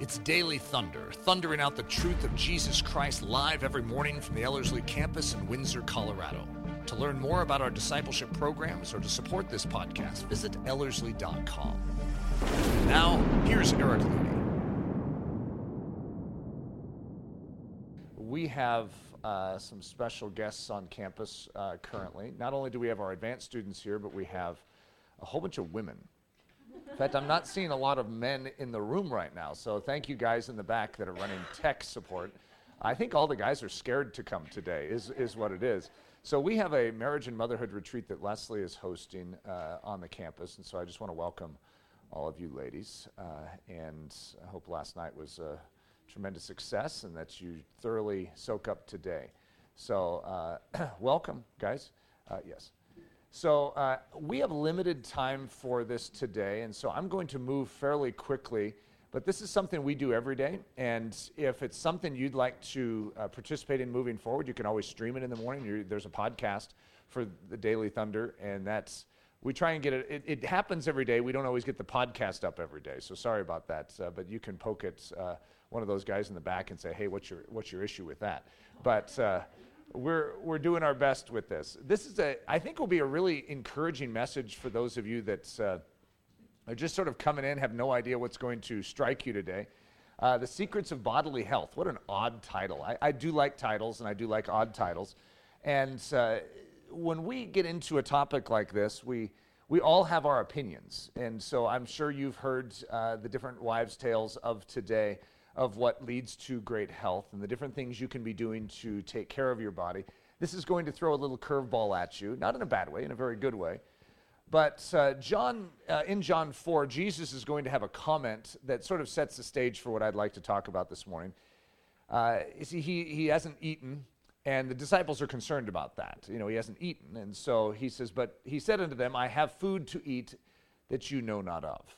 It's Daily Thunder, thundering out the truth of Jesus Christ live every morning from the Ellerslie campus in Windsor, Colorado. To learn more about our discipleship programs or to support this podcast, visit Ellerslie.com. Now, here's Eric Ludy. We have uh, some special guests on campus uh, currently. Not only do we have our advanced students here, but we have a whole bunch of women. In fact, I'm not seeing a lot of men in the room right now, so thank you guys in the back that are running tech support. I think all the guys are scared to come today, is, is what it is. So we have a marriage and motherhood retreat that Leslie is hosting uh, on the campus, and so I just want to welcome all of you ladies. Uh, and I hope last night was a tremendous success and that you thoroughly soak up today. So uh, welcome, guys. Uh, yes. So uh, we have limited time for this today, and so I'm going to move fairly quickly. But this is something we do every day, and if it's something you'd like to uh, participate in moving forward, you can always stream it in the morning. You're, there's a podcast for the Daily Thunder, and that's we try and get it, it, it. happens every day. We don't always get the podcast up every day, so sorry about that. Uh, but you can poke at uh, one of those guys in the back and say, "Hey, what's your what's your issue with that?" But uh, we're, we're doing our best with this. This is a, I think will be a really encouraging message for those of you that uh, are just sort of coming in, have no idea what's going to strike you today. Uh, the Secrets of Bodily Health. What an odd title. I, I do like titles, and I do like odd titles. And uh, when we get into a topic like this, we, we all have our opinions. And so I'm sure you've heard uh, the different wives' tales of today of what leads to great health and the different things you can be doing to take care of your body. This is going to throw a little curveball at you, not in a bad way, in a very good way. But uh, John, uh, in John 4, Jesus is going to have a comment that sort of sets the stage for what I'd like to talk about this morning. Uh, see, he, he hasn't eaten, and the disciples are concerned about that. You know, he hasn't eaten. And so he says, But he said unto them, I have food to eat that you know not of.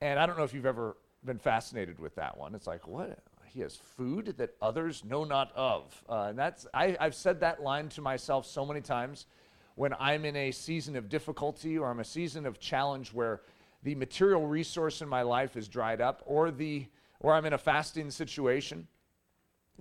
And I don't know if you've ever been fascinated with that one. It's like, what? He has food that others know not of. Uh, and that's, I, I've said that line to myself so many times when I'm in a season of difficulty or I'm a season of challenge where the material resource in my life is dried up or the or I'm in a fasting situation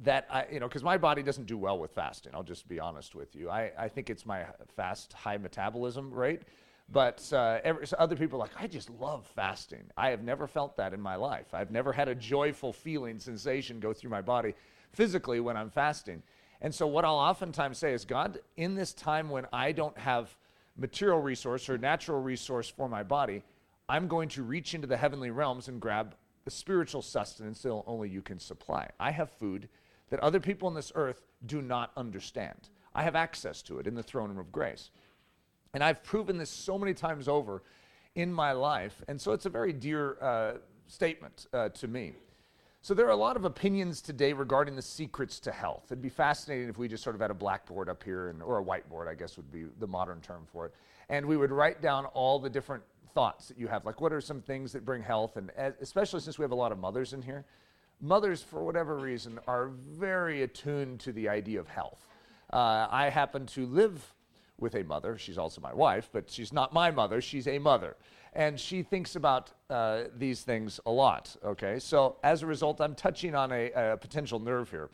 that I, you know, because my body doesn't do well with fasting. I'll just be honest with you. I, I think it's my fast, high metabolism rate but uh, every, so other people are like, I just love fasting. I have never felt that in my life. I've never had a joyful feeling, sensation go through my body physically when I'm fasting. And so, what I'll oftentimes say is, God, in this time when I don't have material resource or natural resource for my body, I'm going to reach into the heavenly realms and grab the spiritual sustenance that only you can supply. I have food that other people on this earth do not understand. I have access to it in the throne room of grace. And I've proven this so many times over in my life. And so it's a very dear uh, statement uh, to me. So there are a lot of opinions today regarding the secrets to health. It'd be fascinating if we just sort of had a blackboard up here, and, or a whiteboard, I guess would be the modern term for it. And we would write down all the different thoughts that you have. Like, what are some things that bring health? And especially since we have a lot of mothers in here, mothers, for whatever reason, are very attuned to the idea of health. Uh, I happen to live with a mother. She's also my wife, but she's not my mother. She's a mother. And she thinks about uh, these things a lot, okay? So as a result, I'm touching on a, a potential nerve here.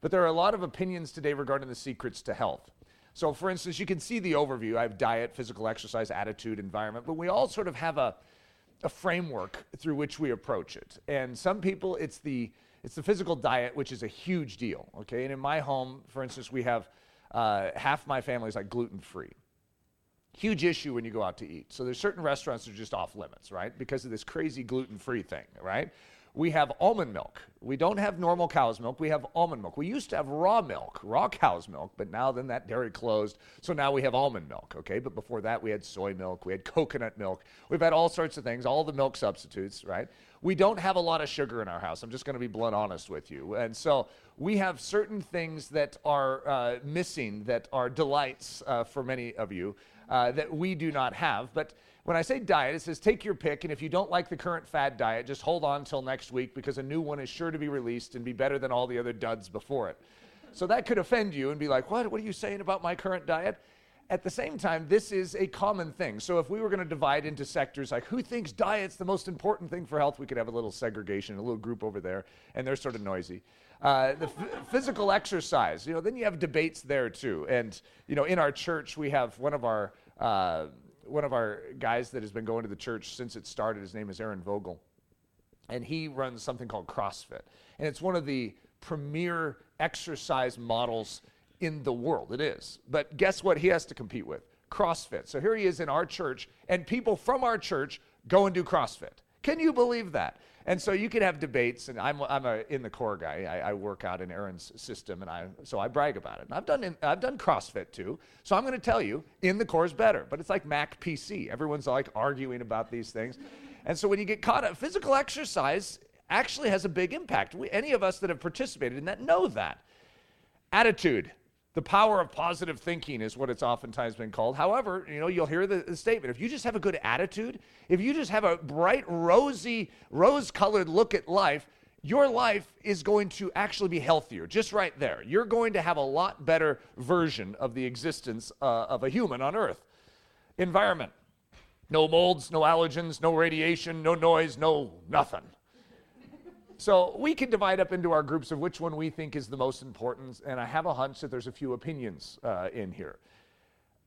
But there are a lot of opinions today regarding the secrets to health. So, for instance, you can see the overview. I have diet, physical exercise, attitude, environment, but we all sort of have a, a framework through which we approach it. And some people, it's the, it's the physical diet, which is a huge deal, okay? And in my home, for instance, we have uh, half my family is like gluten free. Huge issue when you go out to eat. So there's certain restaurants that are just off limits, right? Because of this crazy gluten free thing, right? We have almond milk. We don't have normal cow's milk. We have almond milk. We used to have raw milk, raw cow's milk, but now then that dairy closed. So now we have almond milk, okay? But before that, we had soy milk. We had coconut milk. We've had all sorts of things, all the milk substitutes, right? We don't have a lot of sugar in our house. I'm just going to be blunt honest with you. And so we have certain things that are uh, missing that are delights uh, for many of you uh, that we do not have. But when I say diet, it says take your pick, and if you don't like the current fad diet, just hold on until next week because a new one is sure to be released and be better than all the other duds before it. So that could offend you and be like, what? What are you saying about my current diet? at the same time, this is a common thing. So if we were going to divide into sectors like who thinks diet's the most important thing for health, we could have a little segregation, a little group over there, and they're sort of noisy. Uh, the f- physical exercise, you know, then you have debates there too. And you know, in our church, we have one of our uh, one of our guys that has been going to the church since it started. His name is Aaron Vogel, and he runs something called CrossFit, and it's one of the premier exercise models in the world. It is. But guess what he has to compete with? CrossFit. So here he is in our church, and people from our church go and do CrossFit. Can you believe that? And so you can have debates, and I'm, I'm a in the core guy. I, I, work out in Aaron's system, and I so I brag about it. And I've done in, I've done CrossFit too. So I'm going to tell you, in the core is better. But it's like Mac PC. Everyone's like arguing about these things, and so when you get caught up, physical exercise actually has a big impact. We, any of us that have participated in that know that. Attitude. The power of positive thinking is what it's oftentimes been called. However, you know, you'll hear the, the, statement. If you just have a good attitude, if you just have a bright, rosy, rose-colored look at life, your life is going to actually be healthier, just right there. You're going to have a lot better version of the existence uh, of a human on Earth. Environment. No molds, no allergens, no radiation, no noise, no nothing. So we can divide up into our groups of which one we think is the most important, and I have a hunch that there's a few opinions uh, in here.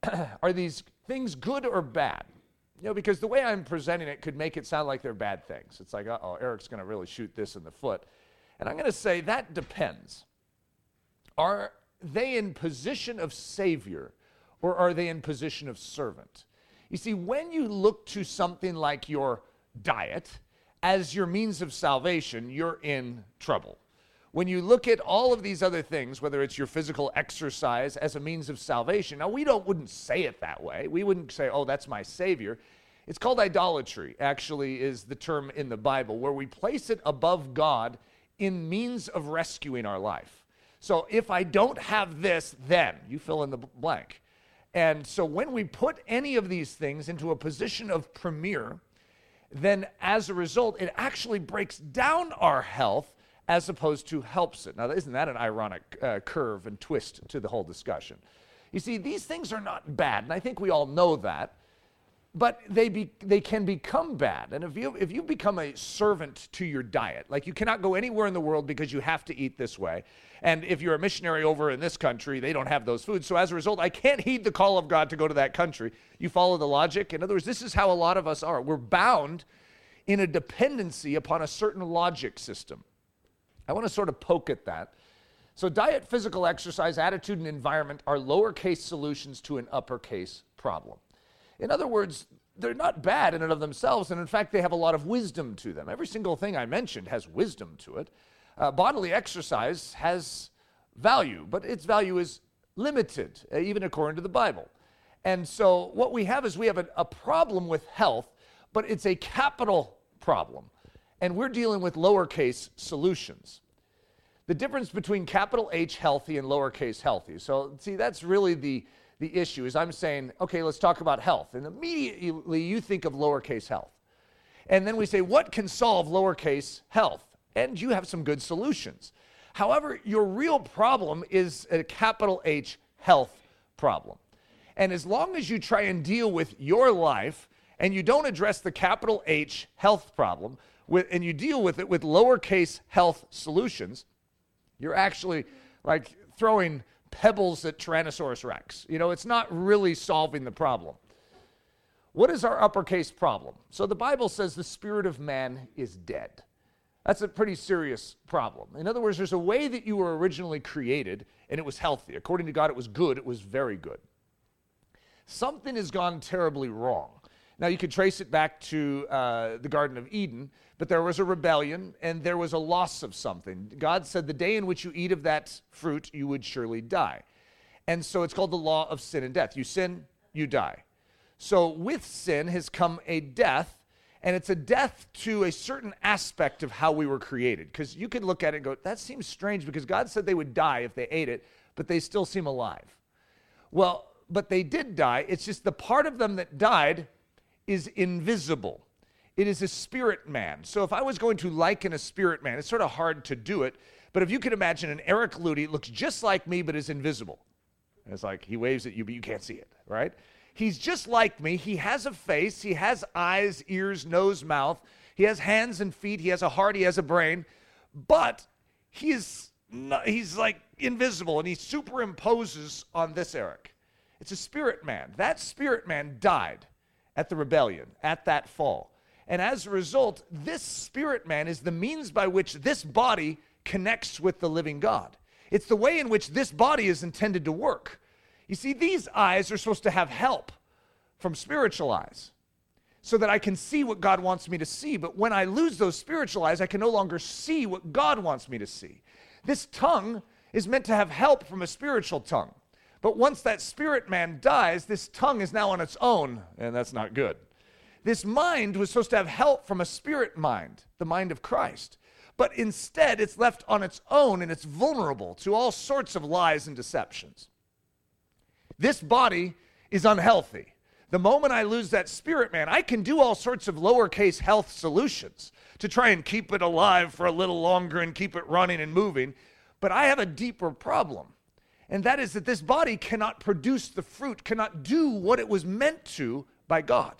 Are these things good or bad? You know, because the way I'm presenting it could make it sound like they're bad things. It's like, oh, Eric's going to really shoot this in the foot. And I'm going to say that depends. Are they in position of savior or are they in position of servant? You see, when you look to something like your diet, as your means of salvation, you're in trouble. When you look at all of these other things, whether it's your physical exercise as a means of salvation, now we don't wouldn't say it that way. We wouldn't say, "Oh, that's my savior." It's called idolatry. Actually, is the term in the Bible where we place it above God in means of rescuing our life. So if I don't have this, then you fill in the blank. And so when we put any of these things into a position of premier, then as a result, it actually breaks down our health as opposed to helps it. Now, isn't that an ironic uh, curve and twist to the whole discussion? You see, these things are not bad, and I think we all know that but they, be, they can become bad. And if you, if you become a servant to your diet, like you cannot go anywhere in the world because you have to eat this way. And if you're a missionary over in this country, they don't have those foods. So as a result, I can't heed the call of God to go to that country. You follow the logic? In other words, this is how a lot of us are. We're bound in a dependency upon a certain logic system. I want to sort of poke at that. So, diet, physical exercise, attitude, and environment are lowercase solutions to an uppercase problem. In other words, they're not bad in and of themselves, and in fact, they have a lot of wisdom to them. Every single thing I mentioned has wisdom to it. Uh, bodily exercise has value, but its value is limited, uh, even according to the Bible. And so, what we have is we have a, a problem with health, but it's a capital problem, and we're dealing with lowercase solutions. The difference between capital H healthy and lowercase healthy. So, see, that's really the the issue is I'm saying, okay, let's talk about health. And immediately you think of lowercase health. And then we say, what can solve lowercase health? And you have some good solutions. However, your real problem is a capital H health problem. And as long as you try and deal with your life and you don't address the capital H health problem, with, and you deal with it with lowercase health solutions, you're actually like throwing pebbles at Tyrannosaurus rex. You know, it's not really solving the problem. What is our uppercase problem? So the Bible says the spirit of man is dead. That's a pretty serious problem. In other words, there's a way that you were originally created and it was healthy. According to God, it was good, it was very good. Something has gone terribly wrong. Now, you could trace it back to uh, the Garden of Eden, but there was a rebellion and there was a loss of something. God said, The day in which you eat of that fruit, you would surely die. And so it's called the law of sin and death. You sin, you die. So with sin has come a death, and it's a death to a certain aspect of how we were created. Because you could look at it and go, That seems strange because God said they would die if they ate it, but they still seem alive. Well, but they did die. It's just the part of them that died is invisible. It is a spirit man. So if I was going to liken a spirit man, it's sort of hard to do it. But if you could imagine an Eric Ludy looks just like me but is invisible. And it's like he waves at you, but you can't see it, right? He's just like me. He has a face, he has eyes, ears, nose, mouth. He has hands and feet, he has a heart, he has a brain, but he's not, he's like invisible and he superimposes on this Eric. It's a spirit man. That spirit man died at the rebellion, at that fall. And as a result, this spirit man is the means by which this body connects with the living God. It's the way in which this body is intended to work. You see, these eyes are supposed to have help from spiritual eyes so that I can see what God wants me to see. But when I lose those spiritual eyes, I can no longer see what God wants me to see. This tongue is meant to have help from a spiritual tongue. But once that spirit man dies, this tongue is now on its own, and that's not good. This mind was supposed to have help from a spirit mind, the mind of Christ. But instead, it's left on its own and it's vulnerable to all sorts of lies and deceptions. This body is unhealthy. The moment I lose that spirit man, I can do all sorts of lowercase health solutions to try and keep it alive for a little longer and keep it running and moving. But I have a deeper problem. And that is that this body cannot produce the fruit, cannot do what it was meant to by God.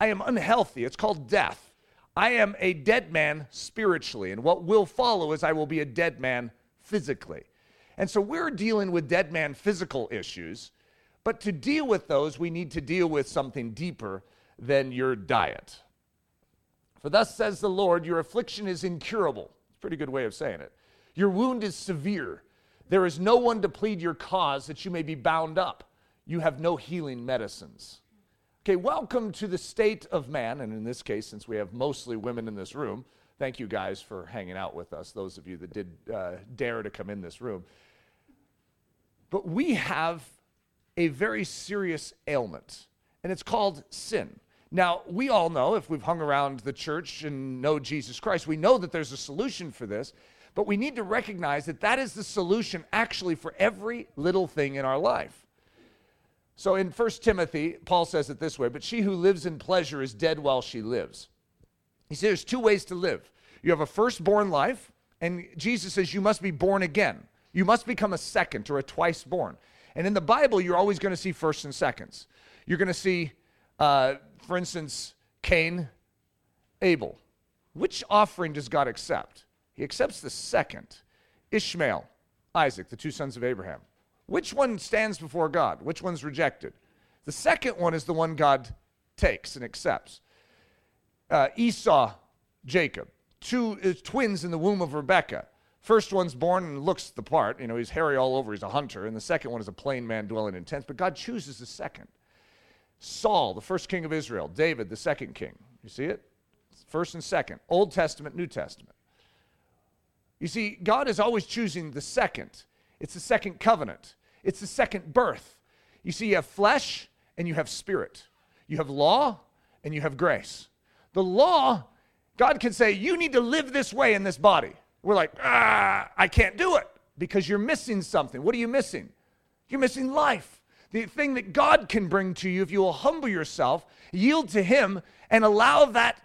I am unhealthy. It's called death. I am a dead man spiritually. And what will follow is I will be a dead man physically. And so we're dealing with dead man physical issues. But to deal with those, we need to deal with something deeper than your diet. For thus says the Lord, your affliction is incurable. It's a pretty good way of saying it. Your wound is severe. There is no one to plead your cause that you may be bound up. You have no healing medicines. Okay, welcome to the state of man. And in this case, since we have mostly women in this room, thank you guys for hanging out with us, those of you that did uh, dare to come in this room. But we have a very serious ailment, and it's called sin. Now, we all know, if we've hung around the church and know Jesus Christ, we know that there's a solution for this, but we need to recognize that that is the solution actually for every little thing in our life. So in 1 Timothy, Paul says it this way But she who lives in pleasure is dead while she lives. He says there's two ways to live you have a firstborn life, and Jesus says you must be born again. You must become a second or a twice born. And in the Bible, you're always going to see firsts and seconds. You're going to see, uh, for instance, Cain, Abel. Which offering does God accept? He accepts the second. Ishmael, Isaac, the two sons of Abraham. Which one stands before God? Which one's rejected? The second one is the one God takes and accepts. Uh, Esau, Jacob, two uh, twins in the womb of Rebekah. First one's born and looks the part. You know, he's hairy all over. He's a hunter. And the second one is a plain man dwelling in tents. But God chooses the second. Saul, the first king of Israel. David, the second king. You see it? First and second. Old Testament, New Testament. You see, God is always choosing the second. It's the second covenant. It's the second birth. You see, you have flesh and you have spirit. You have law and you have grace. The law, God can say, you need to live this way in this body. We're like, ah, I can't do it because you're missing something. What are you missing? You're missing life. The thing that God can bring to you if you will humble yourself, yield to Him, and allow that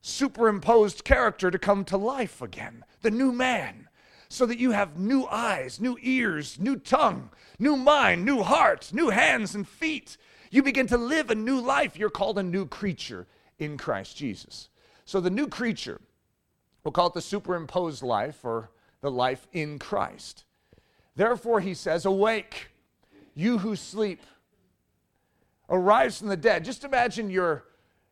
superimposed character to come to life again, the new man, so that you have new eyes, new ears, new tongue, new mind, new heart, new hands and feet. You begin to live a new life. You're called a new creature in Christ Jesus. So the new creature We'll call it the superimposed life or the life in Christ. Therefore, he says, Awake, you who sleep. Arise from the dead. Just imagine your,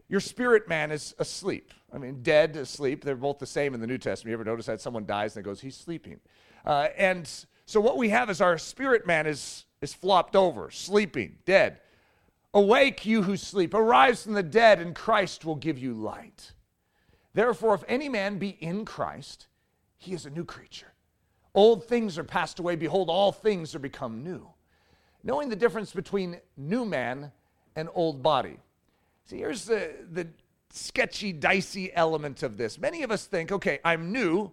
your spirit man is asleep. I mean, dead, asleep. They're both the same in the New Testament. You ever notice that someone dies and it goes, He's sleeping? Uh, and so what we have is our spirit man is, is flopped over, sleeping, dead. Awake, you who sleep. Arise from the dead, and Christ will give you light. Therefore, if any man be in Christ, he is a new creature. Old things are passed away. Behold, all things are become new. Knowing the difference between new man and old body. See, here's the, the sketchy, dicey element of this. Many of us think, okay, I'm new,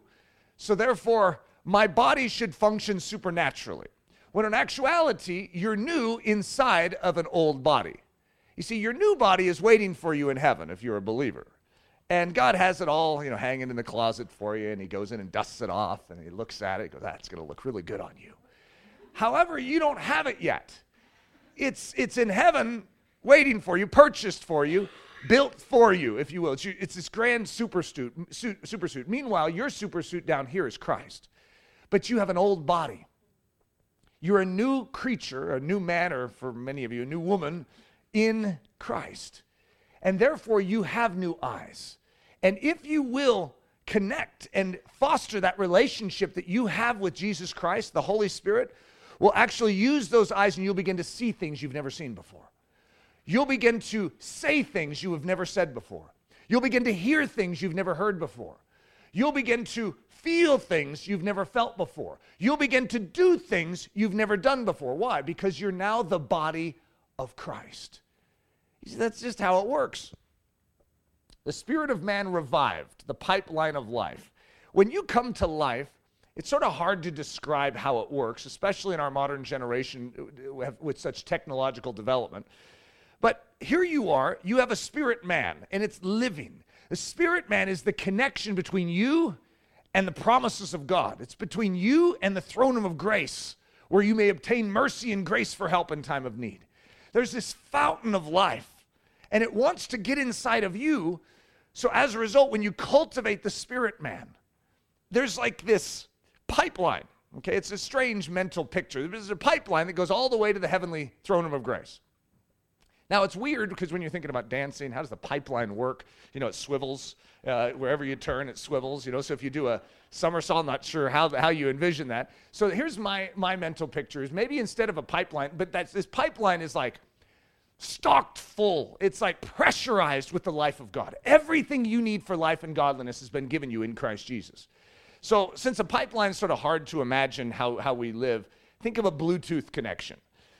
so therefore my body should function supernaturally. When in actuality, you're new inside of an old body. You see, your new body is waiting for you in heaven if you're a believer. And God has it all, you know, hanging in the closet for you, and He goes in and dusts it off, and He looks at it, goes, ah, "That's going to look really good on you." However, you don't have it yet. It's, it's in heaven waiting for you, purchased for you, built for you, if you will. It's, it's this grand super suit, suit, super suit. Meanwhile, your super suit down here is Christ. But you have an old body. You're a new creature, a new man, or for many of you, a new woman in Christ. And therefore, you have new eyes. And if you will connect and foster that relationship that you have with Jesus Christ, the Holy Spirit will actually use those eyes and you'll begin to see things you've never seen before. You'll begin to say things you have never said before. You'll begin to hear things you've never heard before. You'll begin to feel things you've never felt before. You'll begin to do things you've never done before. Why? Because you're now the body of Christ. That's just how it works. The spirit of man revived, the pipeline of life. When you come to life, it's sort of hard to describe how it works, especially in our modern generation with such technological development. Here you are, you have a spirit man, and it's living. The spirit man is the connection between you and the promises of God. It's between you and the throne of grace, where you may obtain mercy and grace for help in time of need. There's this fountain of life, and it wants to get inside of you. So, as a result, when you cultivate the spirit man, there's like this pipeline. Okay, it's a strange mental picture. There's a pipeline that goes all the way to the heavenly throne of grace. Now, it's weird because when you're thinking about dancing, how does the pipeline work? You know, it swivels. Uh, wherever you turn, it swivels. You know, so if you do a somersault, I'm not sure how, how you envision that. So here's my, my mental picture is maybe instead of a pipeline, but that's, this pipeline is like stocked full. It's like pressurized with the life of God. Everything you need for life and godliness has been given you in Christ Jesus. So, since a pipeline is sort of hard to imagine how, how we live, think of a Bluetooth connection.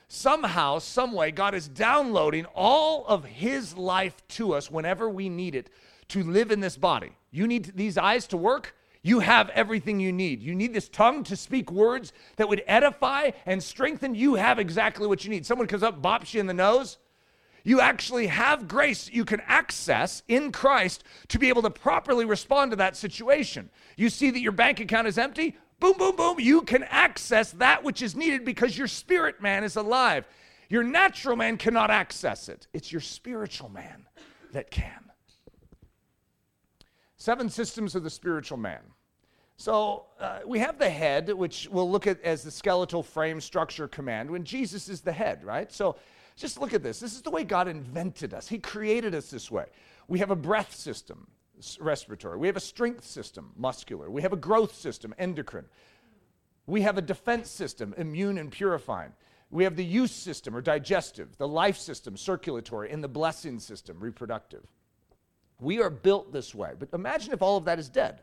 Somehow, someway, God is downloading all of His life to us whenever we need it to live in this body. You need these eyes to work. You have everything you need. You need this tongue to speak words that would edify and strengthen. You have exactly what you need. Someone comes up, bops you in the nose. You actually have grace you can access in Christ to be able to properly respond to that situation. You see that your bank account is empty? Boom, boom, boom. You can access that which is needed because your spirit man is alive. Your natural man cannot access it, it's your spiritual man that can. Seven systems of the spiritual man. So uh, we have the head, which we'll look at as the skeletal frame structure command, when Jesus is the head, right? So just look at this. This is the way God invented us. He created us this way. We have a breath system, respiratory. We have a strength system, muscular. We have a growth system, endocrine. We have a defense system, immune and purifying. We have the use system, or digestive, the life system, circulatory, and the blessing system, reproductive. We are built this way. But imagine if all of that is dead.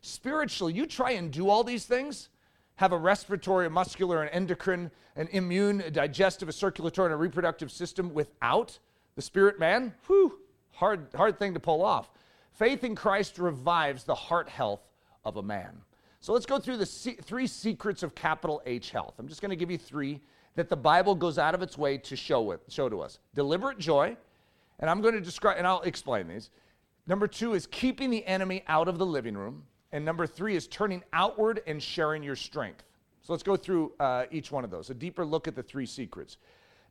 Spiritually, you try and do all these things, have a respiratory, a muscular, an endocrine, an immune, a digestive, a circulatory, and a reproductive system without the spirit man, whew, hard, hard thing to pull off. Faith in Christ revives the heart health of a man. So let's go through the three secrets of capital H health. I'm just going to give you three that the Bible goes out of its way to show, it, show to us. Deliberate joy, and I'm going to describe, and I'll explain these. Number two is keeping the enemy out of the living room. And number three is turning outward and sharing your strength. So let's go through uh, each one of those. A deeper look at the three secrets.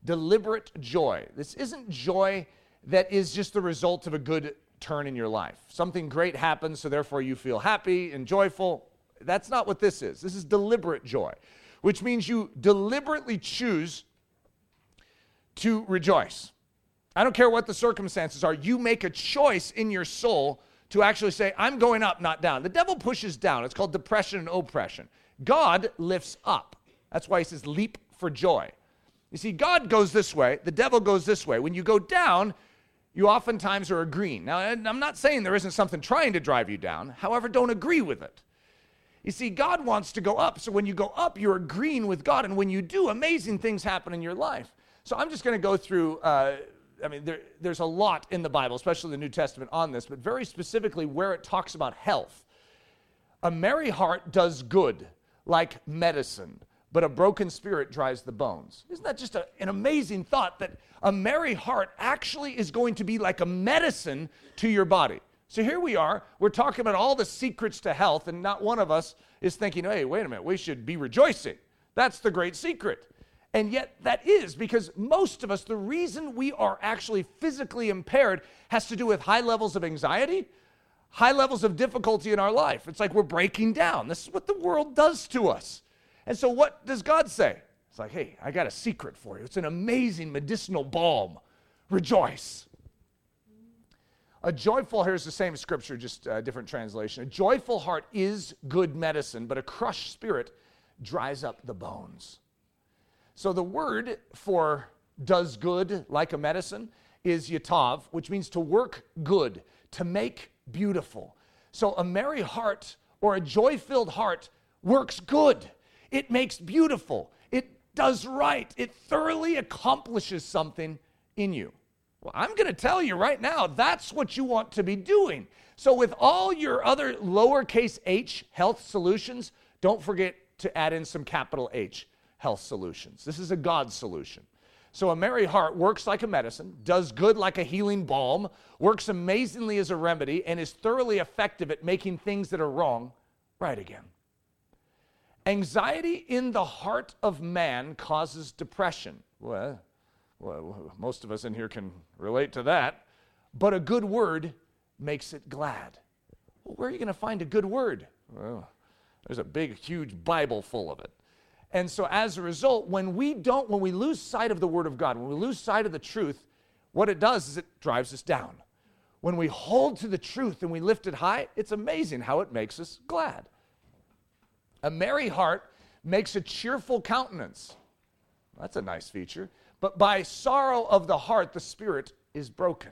Deliberate joy. This isn't joy that is just the result of a good turn in your life. Something great happens, so therefore you feel happy and joyful. That's not what this is. This is deliberate joy, which means you deliberately choose to rejoice. I don't care what the circumstances are, you make a choice in your soul to actually say, I'm going up, not down. The devil pushes down. It's called depression and oppression. God lifts up. That's why he says, leap for joy. You see, God goes this way, the devil goes this way. When you go down, you oftentimes are agreeing. Now, I'm not saying there isn't something trying to drive you down, however, don't agree with it. You see, God wants to go up. So when you go up, you're agreeing with God. And when you do, amazing things happen in your life. So I'm just going to go through uh, I mean, there, there's a lot in the Bible, especially the New Testament, on this, but very specifically where it talks about health. A merry heart does good, like medicine, but a broken spirit dries the bones. Isn't that just a, an amazing thought that a merry heart actually is going to be like a medicine to your body? So here we are, we're talking about all the secrets to health, and not one of us is thinking, hey, wait a minute, we should be rejoicing. That's the great secret. And yet, that is because most of us, the reason we are actually physically impaired has to do with high levels of anxiety, high levels of difficulty in our life. It's like we're breaking down. This is what the world does to us. And so, what does God say? It's like, hey, I got a secret for you. It's an amazing medicinal balm. Rejoice. A joyful, here's the same scripture, just a different translation. A joyful heart is good medicine, but a crushed spirit dries up the bones. So the word for does good like a medicine is yatav, which means to work good, to make beautiful. So a merry heart or a joy filled heart works good. It makes beautiful. It does right. It thoroughly accomplishes something in you. Well, I'm going to tell you right now, that's what you want to be doing. So, with all your other lowercase h health solutions, don't forget to add in some capital H health solutions. This is a God solution. So, a merry heart works like a medicine, does good like a healing balm, works amazingly as a remedy, and is thoroughly effective at making things that are wrong right again. Anxiety in the heart of man causes depression. Well, well, most of us in here can relate to that. But a good word makes it glad. Well, where are you going to find a good word? Well, there's a big, huge Bible full of it. And so as a result, when we don't, when we lose sight of the Word of God, when we lose sight of the truth, what it does is it drives us down. When we hold to the truth and we lift it high, it's amazing how it makes us glad. A merry heart makes a cheerful countenance. That's a nice feature. But by sorrow of the heart, the spirit is broken.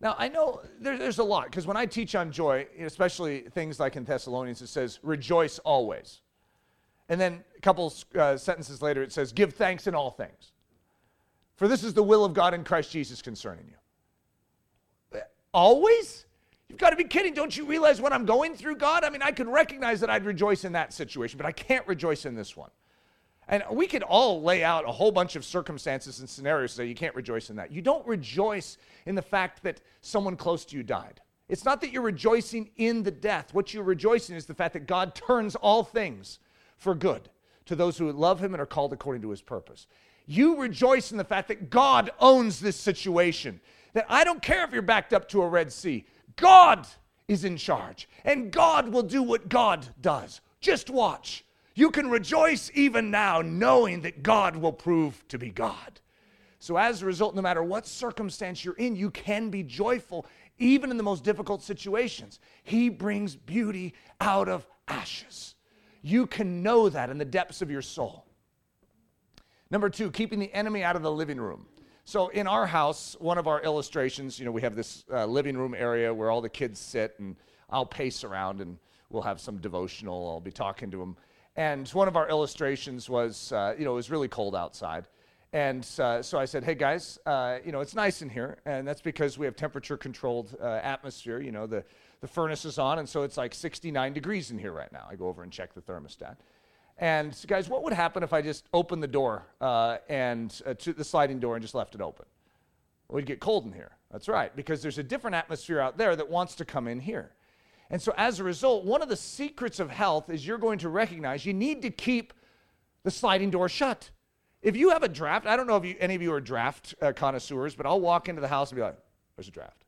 Now, I know there, there's a lot, because when I teach on joy, especially things like in Thessalonians, it says, rejoice always. And then a couple uh, sentences later, it says, Give thanks in all things. For this is the will of God in Christ Jesus concerning you. Always? You've got to be kidding. Don't you realize what I'm going through, God? I mean, I could recognize that I'd rejoice in that situation, but I can't rejoice in this one. And we could all lay out a whole bunch of circumstances and scenarios that you can't rejoice in that. You don't rejoice in the fact that someone close to you died. It's not that you're rejoicing in the death. What you're rejoicing is the fact that God turns all things for good to those who love him and are called according to his purpose. You rejoice in the fact that God owns this situation. That I don't care if you're backed up to a Red Sea, God is in charge, and God will do what God does. Just watch. You can rejoice even now, knowing that God will prove to be God. So, as a result, no matter what circumstance you're in, you can be joyful, even in the most difficult situations. He brings beauty out of ashes. You can know that in the depths of your soul. Number two, keeping the enemy out of the living room. So in our house, one of our illustrations, you know, we have this uh, living room area where all the kids sit, and I'll pace around and we'll have some devotional. I'll be talking to them. And one of our illustrations was, uh, you know, it was really cold outside. And uh, so I said, hey guys, uh, you know, it's nice in here. And that's because we have temperature controlled uh, atmosphere. You know, the, the furnace is on, and so it's like 69 degrees in here right now. I go over and check the thermostat. And so guys, what would happen if I just opened the door uh, and uh, to the sliding door and just left it open? We'd get cold in here. That's right, because there's a different atmosphere out there that wants to come in here. And so, as a result, one of the secrets of health is you're going to recognize you need to keep the sliding door shut. If you have a draft, I don't know if you, any of you are draft uh, connoisseurs, but I'll walk into the house and be like, there's a draft.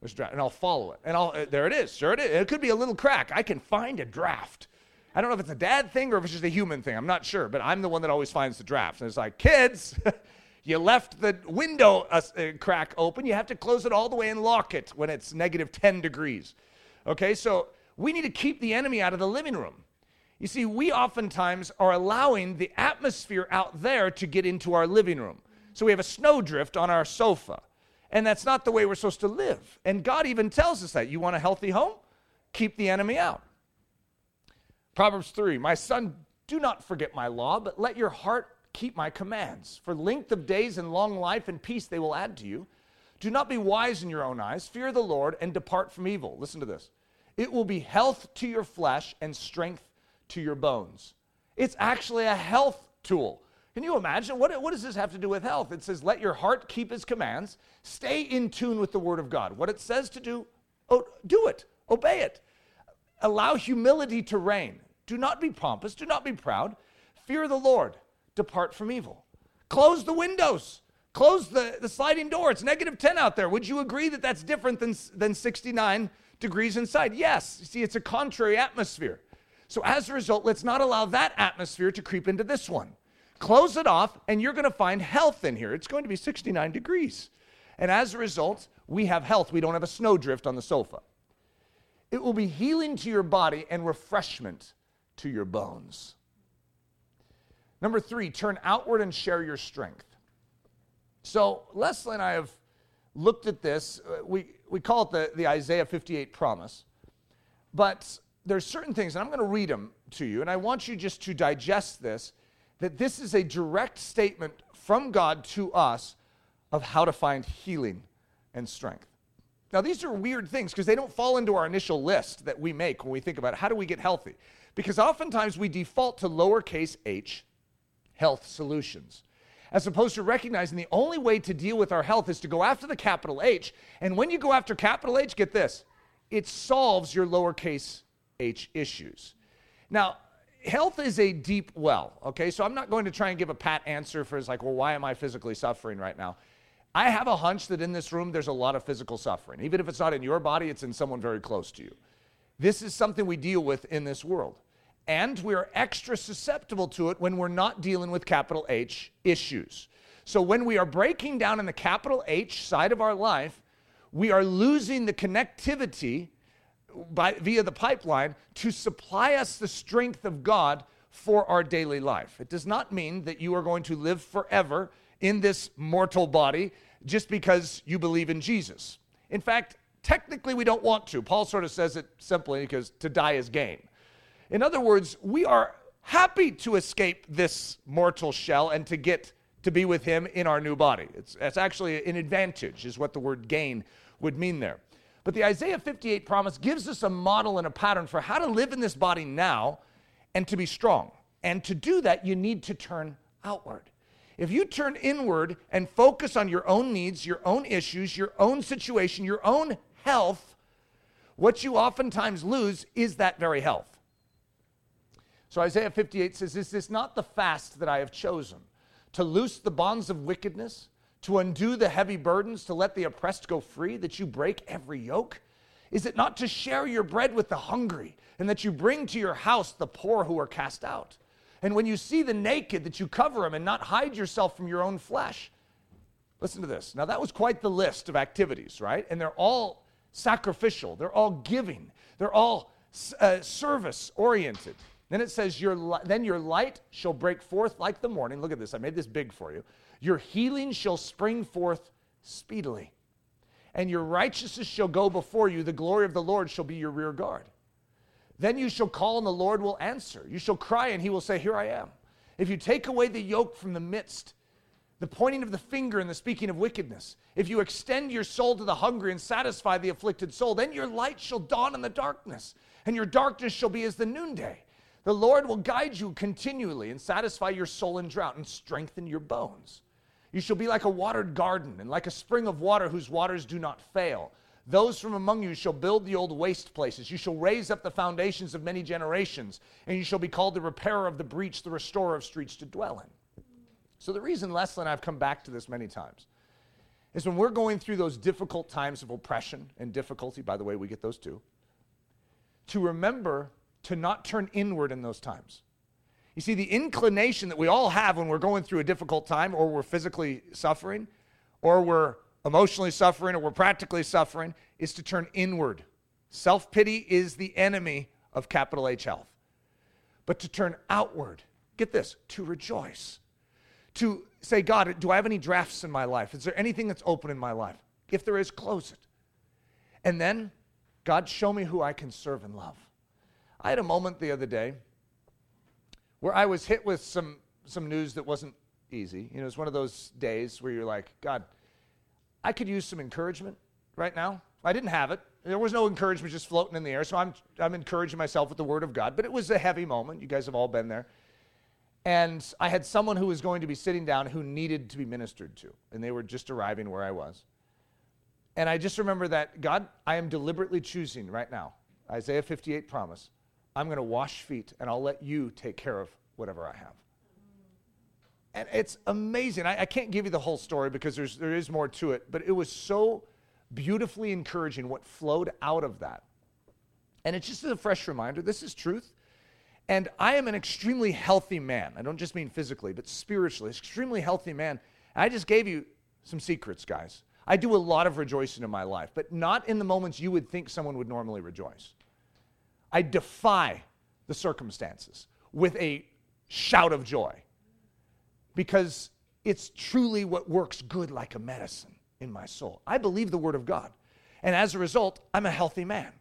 There's a draft, and I'll follow it. And I'll, uh, there it is. Sure it is. It could be a little crack. I can find a draft. I don't know if it's a dad thing or if it's just a human thing. I'm not sure, but I'm the one that always finds the drafts. And it's like, kids, you left the window uh, uh, crack open. You have to close it all the way and lock it when it's negative 10 degrees. Okay, so we need to keep the enemy out of the living room. You see, we oftentimes are allowing the atmosphere out there to get into our living room. So we have a snowdrift on our sofa. And that's not the way we're supposed to live. And God even tells us that. You want a healthy home? Keep the enemy out. Proverbs 3 My son, do not forget my law, but let your heart keep my commands. For length of days and long life and peace they will add to you. Do not be wise in your own eyes. Fear the Lord and depart from evil. Listen to this. It will be health to your flesh and strength to your bones. It's actually a health tool. Can you imagine? What, what does this have to do with health? It says, let your heart keep his commands, stay in tune with the word of God. What it says to do, oh, do it, obey it. Allow humility to reign. Do not be pompous, do not be proud. fear the Lord, depart from evil. Close the windows. Close the, the sliding door. It's negative 10 out there. Would you agree that that's different than, than 69 degrees inside? Yes. You see, it's a contrary atmosphere. So as a result, let's not allow that atmosphere to creep into this one. Close it off, and you're going to find health in here. It's going to be 69 degrees. And as a result, we have health. We don't have a snowdrift on the sofa. It will be healing to your body and refreshment to your bones. Number three, turn outward and share your strength. So Leslie and I have looked at this. Uh, we, we call it the, the Isaiah 58 promise. But there's certain things, and I'm going to read them to you, and I want you just to digest this, that this is a direct statement from God to us of how to find healing and strength. Now, these are weird things because they don't fall into our initial list that we make when we think about how do we get healthy. Because oftentimes we default to lowercase h, health solutions as opposed to recognizing the only way to deal with our health is to go after the capital H. And when you go after capital H, get this, it solves your lowercase h issues. Now, health is a deep well, okay? So I'm not going to try and give a pat answer for it's like, well, why am I physically suffering right now? I have a hunch that in this room there's a lot of physical suffering. Even if it's not in your body, it's in someone very close to you. This is something we deal with in this world and we're extra susceptible to it when we're not dealing with capital H issues. So when we are breaking down in the capital H side of our life, we are losing the connectivity by, via the pipeline to supply us the strength of God for our daily life. It does not mean that you are going to live forever in this mortal body just because you believe in Jesus. In fact, technically, we don't want to. Paul sort of says it simply because to die is gain. In other words, we are happy to escape this mortal shell and to get to be with him in our new body. It's, it's actually an advantage, is what the word gain would mean there. But the Isaiah 58 promise gives us a model and a pattern for how to live in this body now and to be strong. And to do that, you need to turn outward. If you turn inward and focus on your own needs, your own issues, your own situation, your own health, what you oftentimes lose is that very health. So Isaiah 58 says, Is this not the fast that I have chosen? To loose the bonds of wickedness, to undo the heavy burdens, to let the oppressed go free, that you break every yoke? Is it not to share your bread with the hungry, and that you bring to your house the poor who are cast out? And when you see the naked, that you cover them and not hide yourself from your own flesh? Listen to this. Now, that was quite the list of activities, right? And they're all sacrificial, they're all giving, they're all uh, service oriented. Then it says, your, Then your light shall break forth like the morning. Look at this. I made this big for you. Your healing shall spring forth speedily. And your righteousness shall go before you. The glory of the Lord shall be your rear guard. Then you shall call, and the Lord will answer. You shall cry, and he will say, Here I am. If you take away the yoke from the midst, the pointing of the finger and the speaking of wickedness, if you extend your soul to the hungry and satisfy the afflicted soul, then your light shall dawn in the darkness, and your darkness shall be as the noonday. The Lord will guide you continually and satisfy your soul in drought and strengthen your bones. You shall be like a watered garden and like a spring of water whose waters do not fail. Those from among you shall build the old waste places. You shall raise up the foundations of many generations, and you shall be called the repairer of the breach, the restorer of streets to dwell in. So, the reason Leslie and I have come back to this many times is when we're going through those difficult times of oppression and difficulty, by the way, we get those too, to remember to not turn inward in those times. You see, the inclination that we all have when we're going through a difficult time, or we're physically suffering, or we're emotionally suffering, or we're practically suffering, is to turn inward. Self pity is the enemy of capital H health. But to turn outward, get this, to rejoice. To say, God, do I have any drafts in my life? Is there anything that's open in my life? If there is, close it. And then, God, show me who I can serve and love. I had a moment the other day where I was hit with some, some news that wasn't easy. You know, it's one of those days where you're like, God, I could use some encouragement right now. I didn't have it. There was no encouragement just floating in the air. So I'm, I'm encouraging myself with the word of God. But it was a heavy moment. You guys have all been there. And I had someone who was going to be sitting down who needed to be ministered to. And they were just arriving where I was. And I just remember that, God, I am deliberately choosing right now, Isaiah 58 promise, I'm going to wash feet and I'll let you take care of whatever I have. And it's amazing. I, I can't give you the whole story because there's, there is more to it, but it was so beautifully encouraging what flowed out of that. And it's just a fresh reminder this is truth. And I am an extremely healthy man. I don't just mean physically, but spiritually, extremely healthy man. I just gave you some secrets, guys. I do a lot of rejoicing in my life, but not in the moments you would think someone would normally rejoice. I defy the circumstances with a shout of joy because it's truly what works good like a medicine in my soul. I believe the Word of God. And as a result, I'm a healthy man.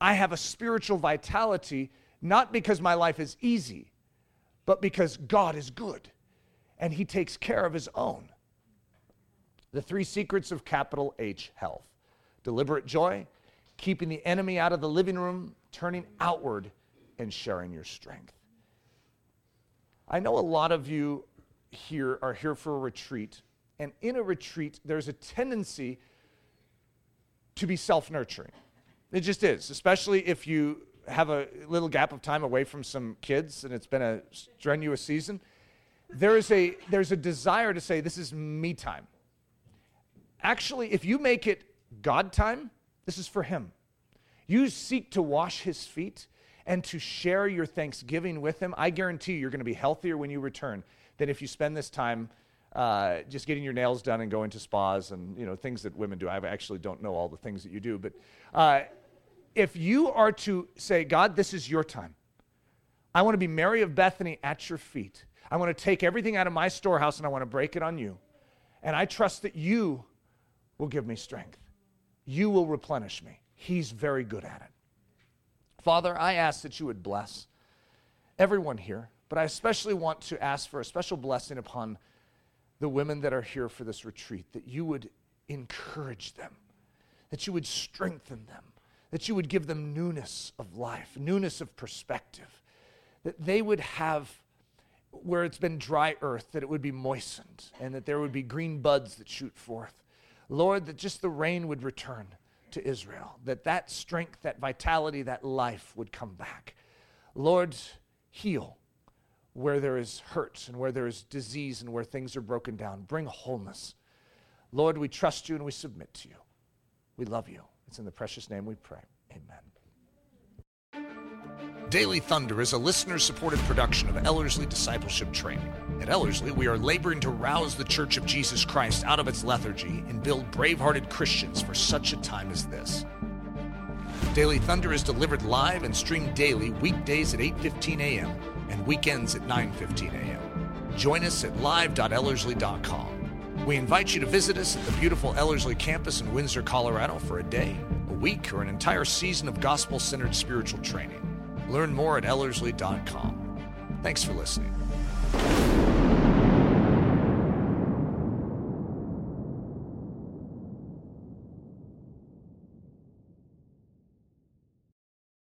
I have a spiritual vitality, not because my life is easy, but because God is good and He takes care of His own. The three secrets of capital H health deliberate joy, keeping the enemy out of the living room, turning outward, and sharing your strength. I know a lot of you here are here for a retreat, and in a retreat, there's a tendency to be self nurturing. It just is, especially if you have a little gap of time away from some kids and it's been a strenuous season. There is a, there's a desire to say, This is me time. Actually, if you make it God time, this is for Him. You seek to wash His feet and to share your thanksgiving with Him. I guarantee you, you're going to be healthier when you return than if you spend this time uh, just getting your nails done and going to spas and you know things that women do. I actually don't know all the things that you do, but uh, if you are to say, God, this is your time. I want to be Mary of Bethany at your feet. I want to take everything out of my storehouse and I want to break it on you. And I trust that you will give me strength. You will replenish me. He's very good at it. Father, I ask that you would bless everyone here, but I especially want to ask for a special blessing upon the women that are here for this retreat, that you would encourage them, that you would strengthen them, that you would give them newness of life, newness of perspective, that they would have where it's been dry earth, that it would be moistened, and that there would be green buds that shoot forth. Lord, that just the rain would return to Israel, that that strength, that vitality, that life would come back. Lord, heal where there is hurt and where there is disease and where things are broken down. Bring wholeness. Lord, we trust you and we submit to you. We love you. It's in the precious name we pray. Amen. Daily Thunder is a listener supported production of Ellerslie Discipleship Training. At Ellerslie, we are laboring to rouse the Church of Jesus Christ out of its lethargy and build brave hearted Christians for such a time as this. Daily Thunder is delivered live and streamed daily weekdays at 8:15 a.m and weekends at 9:15 a.m. Join us at live.ellerslie.com. We invite you to visit us at the beautiful Ellerslie campus in Windsor, Colorado for a day, a week, or an entire season of gospel-centered spiritual training. Learn more at ellerslie.com. Thanks for listening.